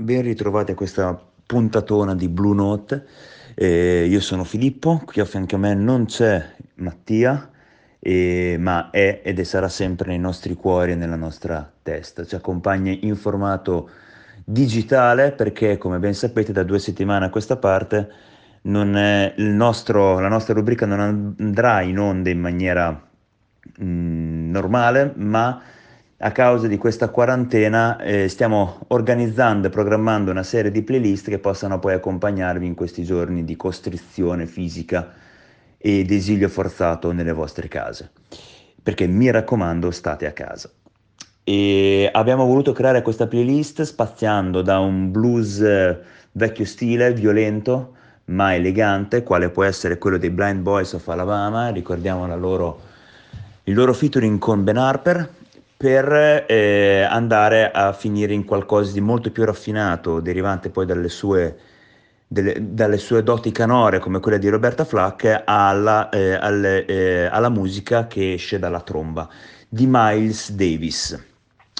ben ritrovati a questa puntatona di Blue Note. Eh, io sono Filippo, qui a fianco a me non c'è Mattia, eh, ma è ed è sarà sempre nei nostri cuori e nella nostra testa. Ci accompagna in formato digitale perché, come ben sapete, da due settimane a questa parte nostro, la nostra rubrica non andrà in onda in maniera mh, mm, normale, ma a causa di questa quarantena eh, stiamo organizzando e programmando una serie di playlist che possano poi accompagnarvi in questi giorni di costrizione fisica ed esilio forzato nelle vostre case. Perché mi raccomando, state a casa. E abbiamo voluto creare questa playlist spaziando da un blues eh, vecchio stile, violento, ma elegante, quale può essere quello dei Blind Boys of Alabama, ricordiamo loro, il loro featuring con Ben Harper, per eh, andare a finire in qualcosa di molto più raffinato, derivante poi dalle sue, delle, dalle sue doti canore come quella di Roberta Flack, alla, eh, alle, eh, alla musica che esce dalla tromba di Miles Davis.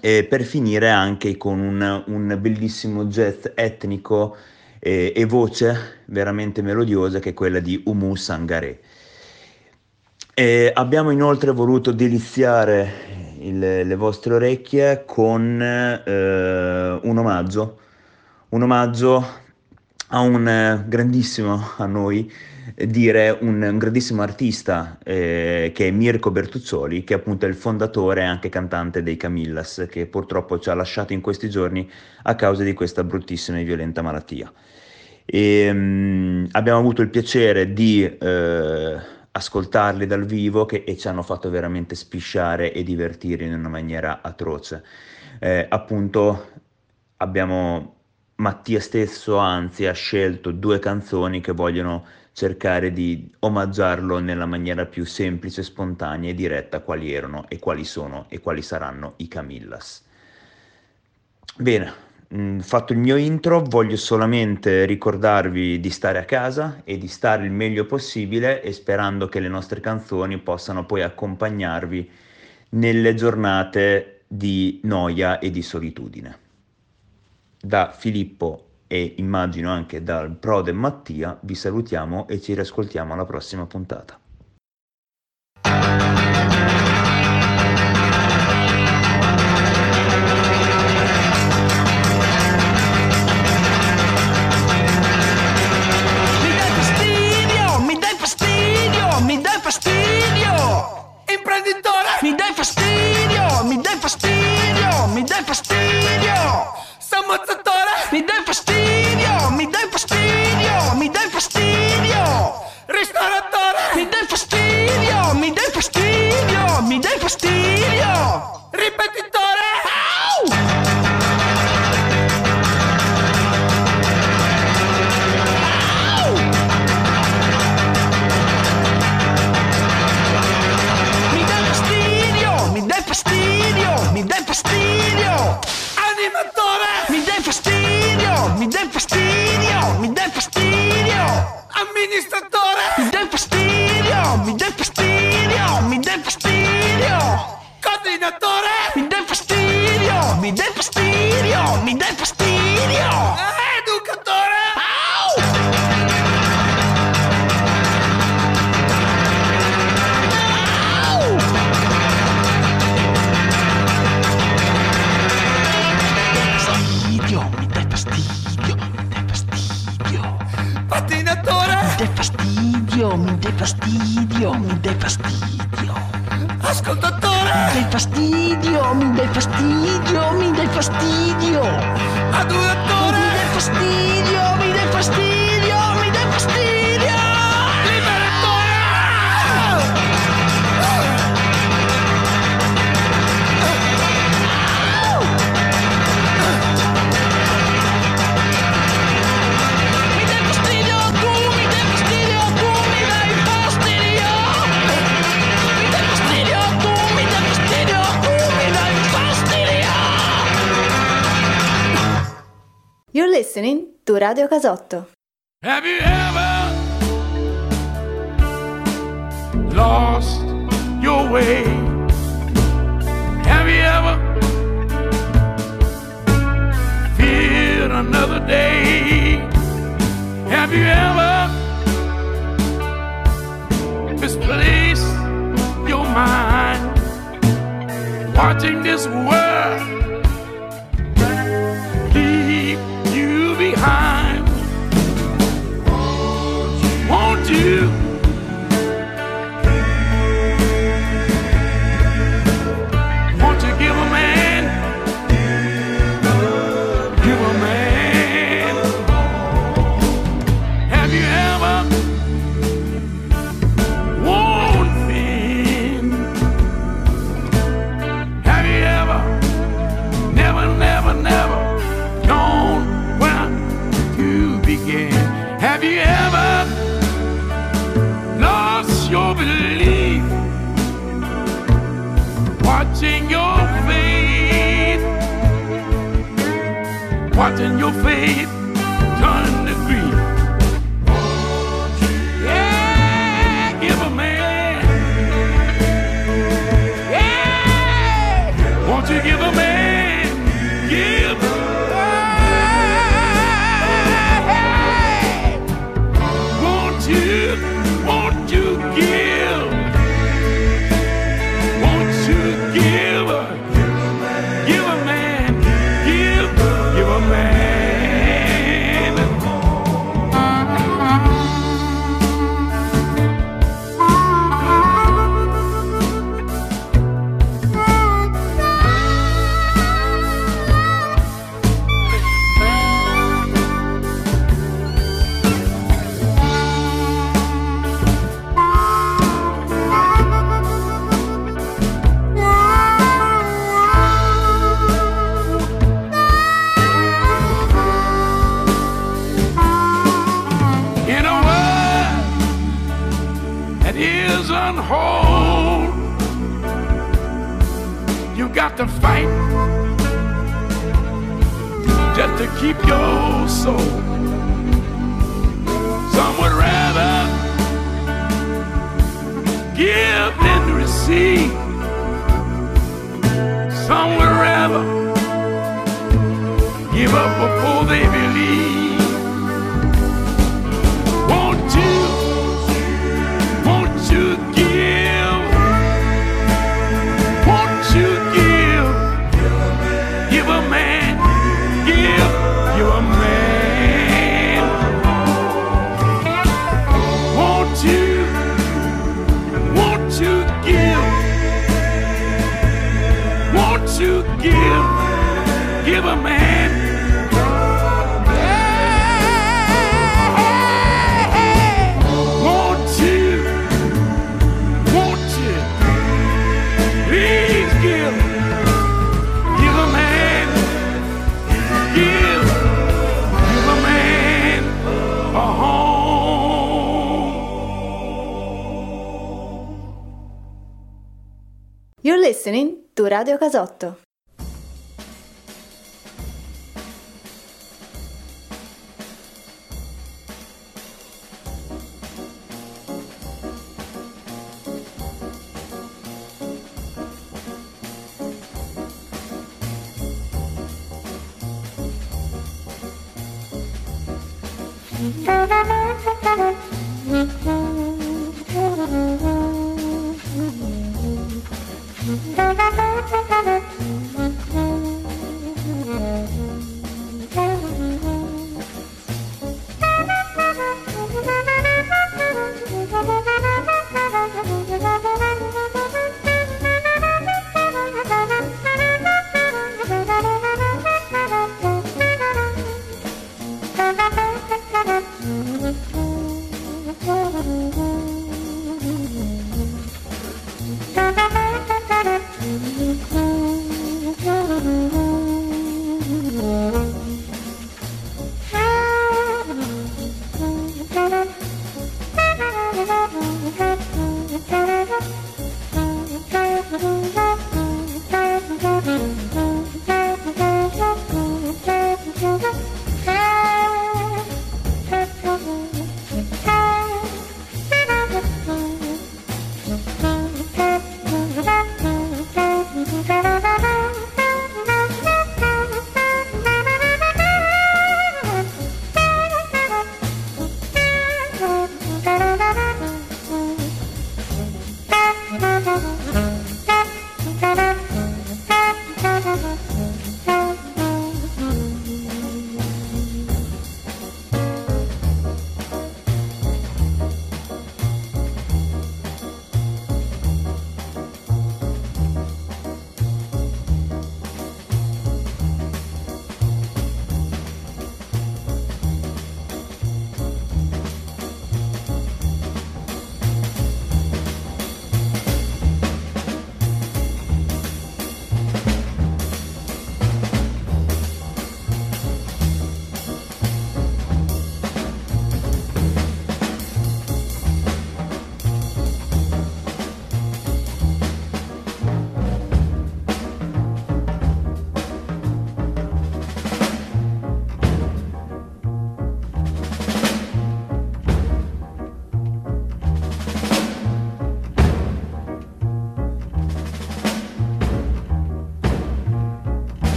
E per finire anche con un, un bellissimo jazz etnico eh, e voce veramente melodiosa che è quella di Umu Sangare. Abbiamo inoltre voluto deliziare il, le vostre orecchie con eh, un omaggio, un omaggio a un eh, grandissimo, a noi dire, un, un grandissimo artista eh, che è Mirko Bertuzzoli, che appunto è il fondatore e anche cantante dei Camillas, che purtroppo ci ha lasciato in questi giorni a causa di questa bruttissima e violenta malattia. E, mh, mm, abbiamo avuto il piacere di... Eh, ascoltarli dal vivo che, e ci hanno fatto veramente spisciare e divertire in una maniera atroce. Eh, appunto abbiamo Mattia stesso anzi ha scelto due canzoni che vogliono cercare di omaggiarlo nella maniera più semplice, spontanea e diretta quali erano e quali sono e quali saranno i Camillas. Bene, Mm, fatto il mio intro, voglio solamente ricordarvi di stare a casa e di stare il meglio possibile e sperando che le nostre canzoni possano poi accompagnarvi nelle giornate di noia e di solitudine. Da Filippo e immagino anche dal Prode Mattia vi salutiamo e ci riascoltiamo alla prossima puntata. dai fastidio! Sammazzatore! Mi dai fastidio! Mi dai fastidio! Mi dai fastidio! Ristoratore! Mi dai fastidio! Mi dai fastidio! Mi dai fastidio! Ripetitore! fastidio, mi dai fastidio animatore! Mi dai fastidio, mi dai fastidio, mi dai fastidio! Amministratore! Mi dai fastidio, mi dai fastidio, mi dai fastidio! Coordinatore! Mi dai fastidio, mi dai fastidio, mi dai fastidio! fastidio, mi dai fastidio, mi dai fastidio. Ascoltatore! Mi dai fastidio, mi dai fastidio, mi dai fastidio. Adulatore! Mi dai fastidio, mi dai fastidio. listening to Radio Casotto. Have you ever lost your way? Have you ever feared another day? Have you ever misplaced your mind? Watching this world behind. Won't you? doubting your faith. you give, give a man. Hey, hey, hey. Won't you, won't you, please give, give a man, give, give a man a home. You're listening su Radio Casotto.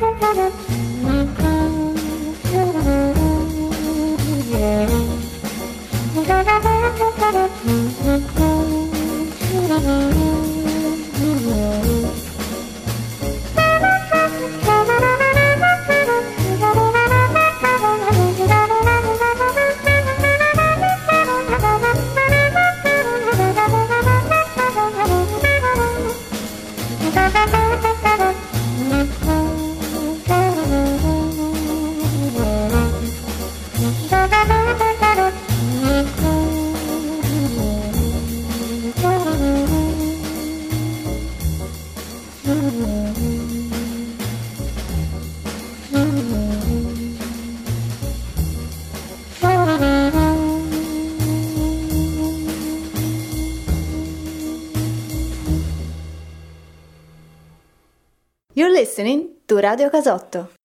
Thank you. You're listening to Radio Casotto.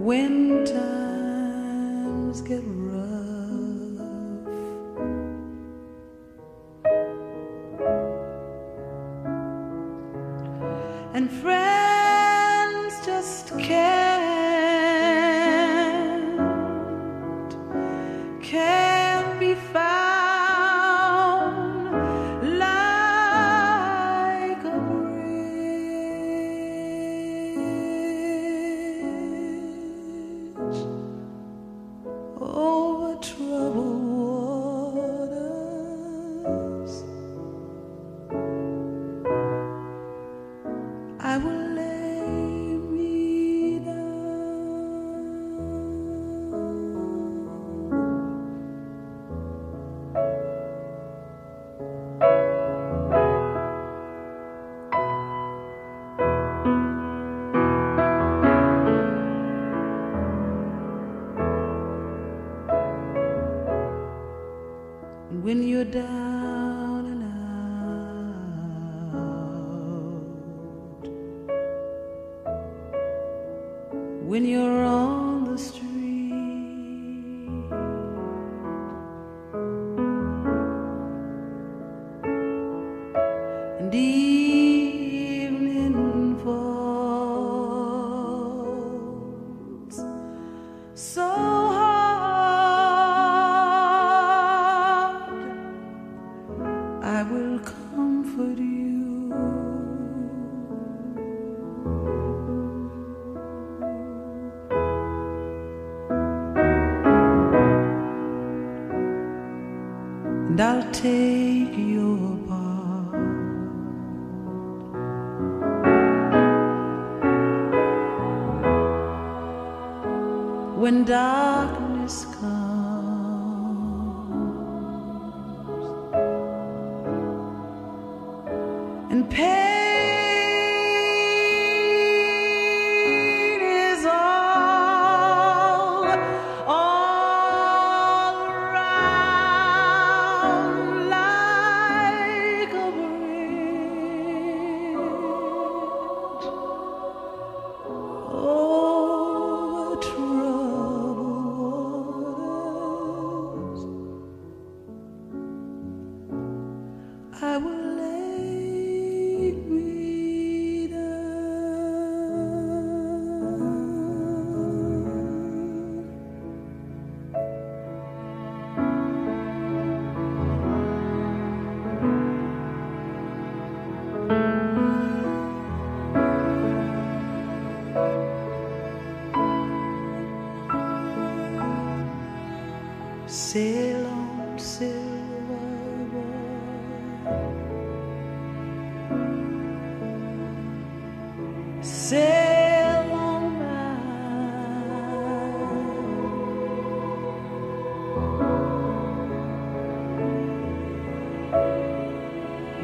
When times get And when you're down and out, when you're on.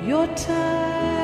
Your time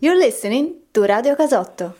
You're listening to Radio Casotto.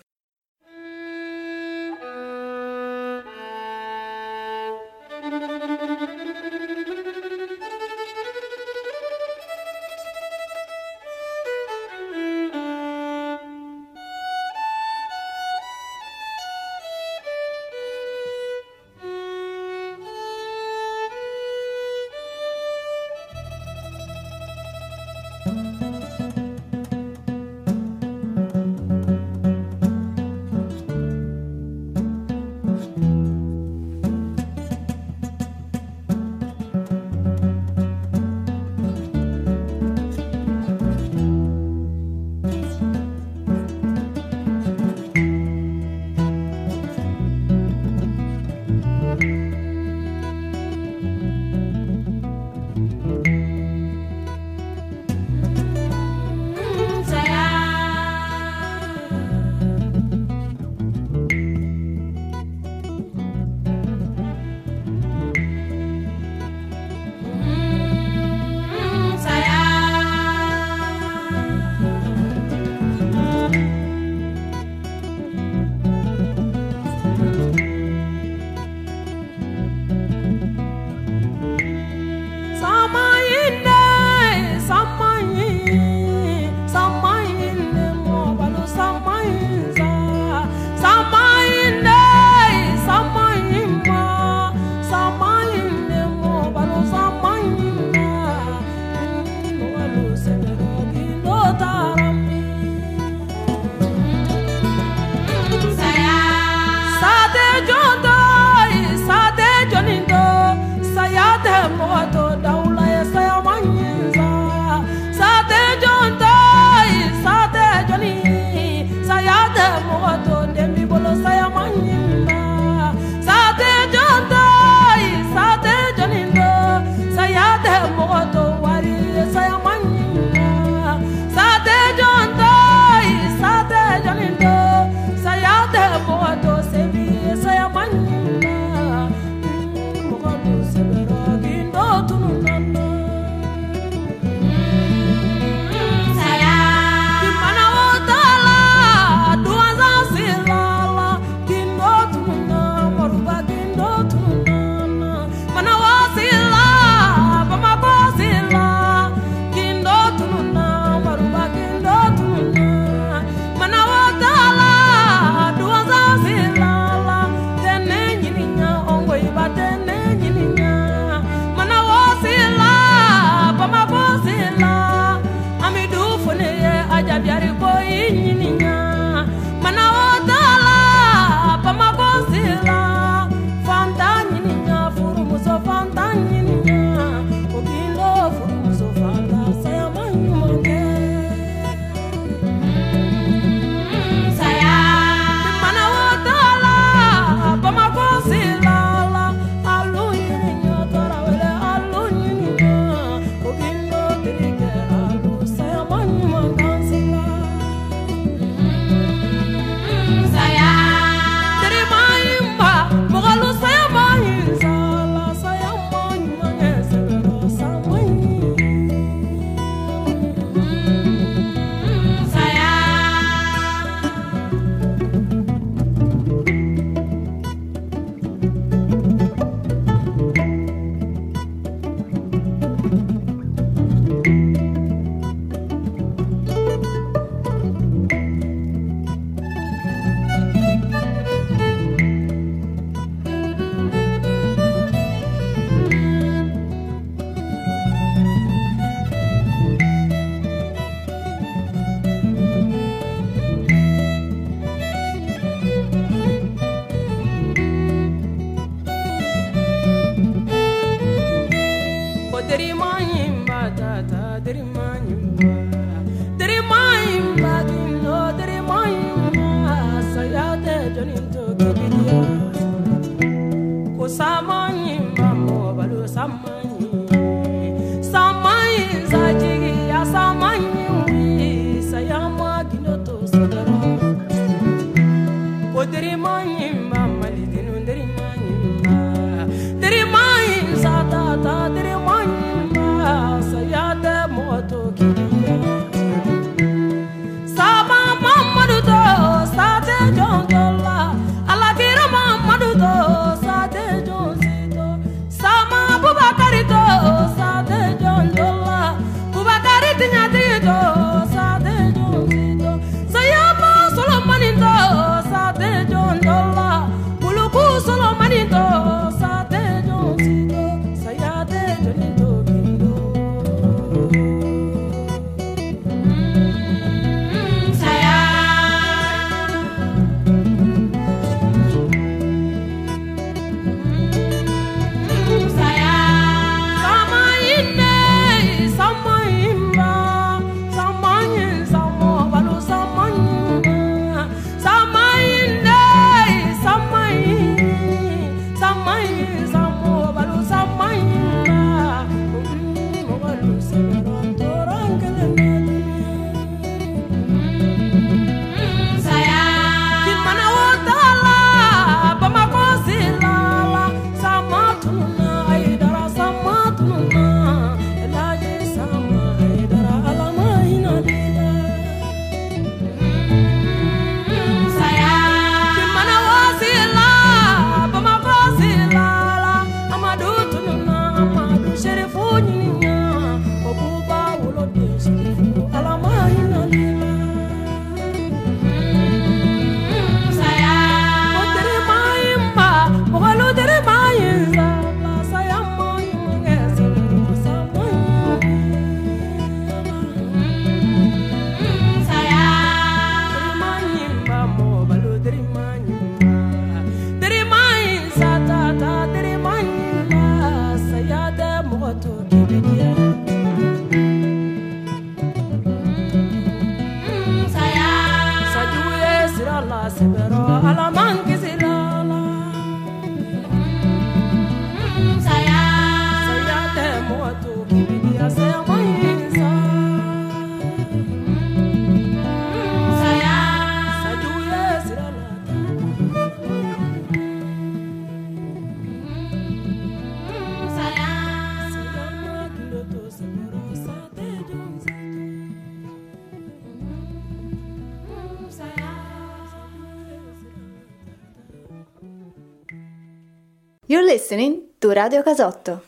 You're listening to Radio Casotto.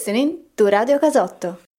Listening to Radio Casotto.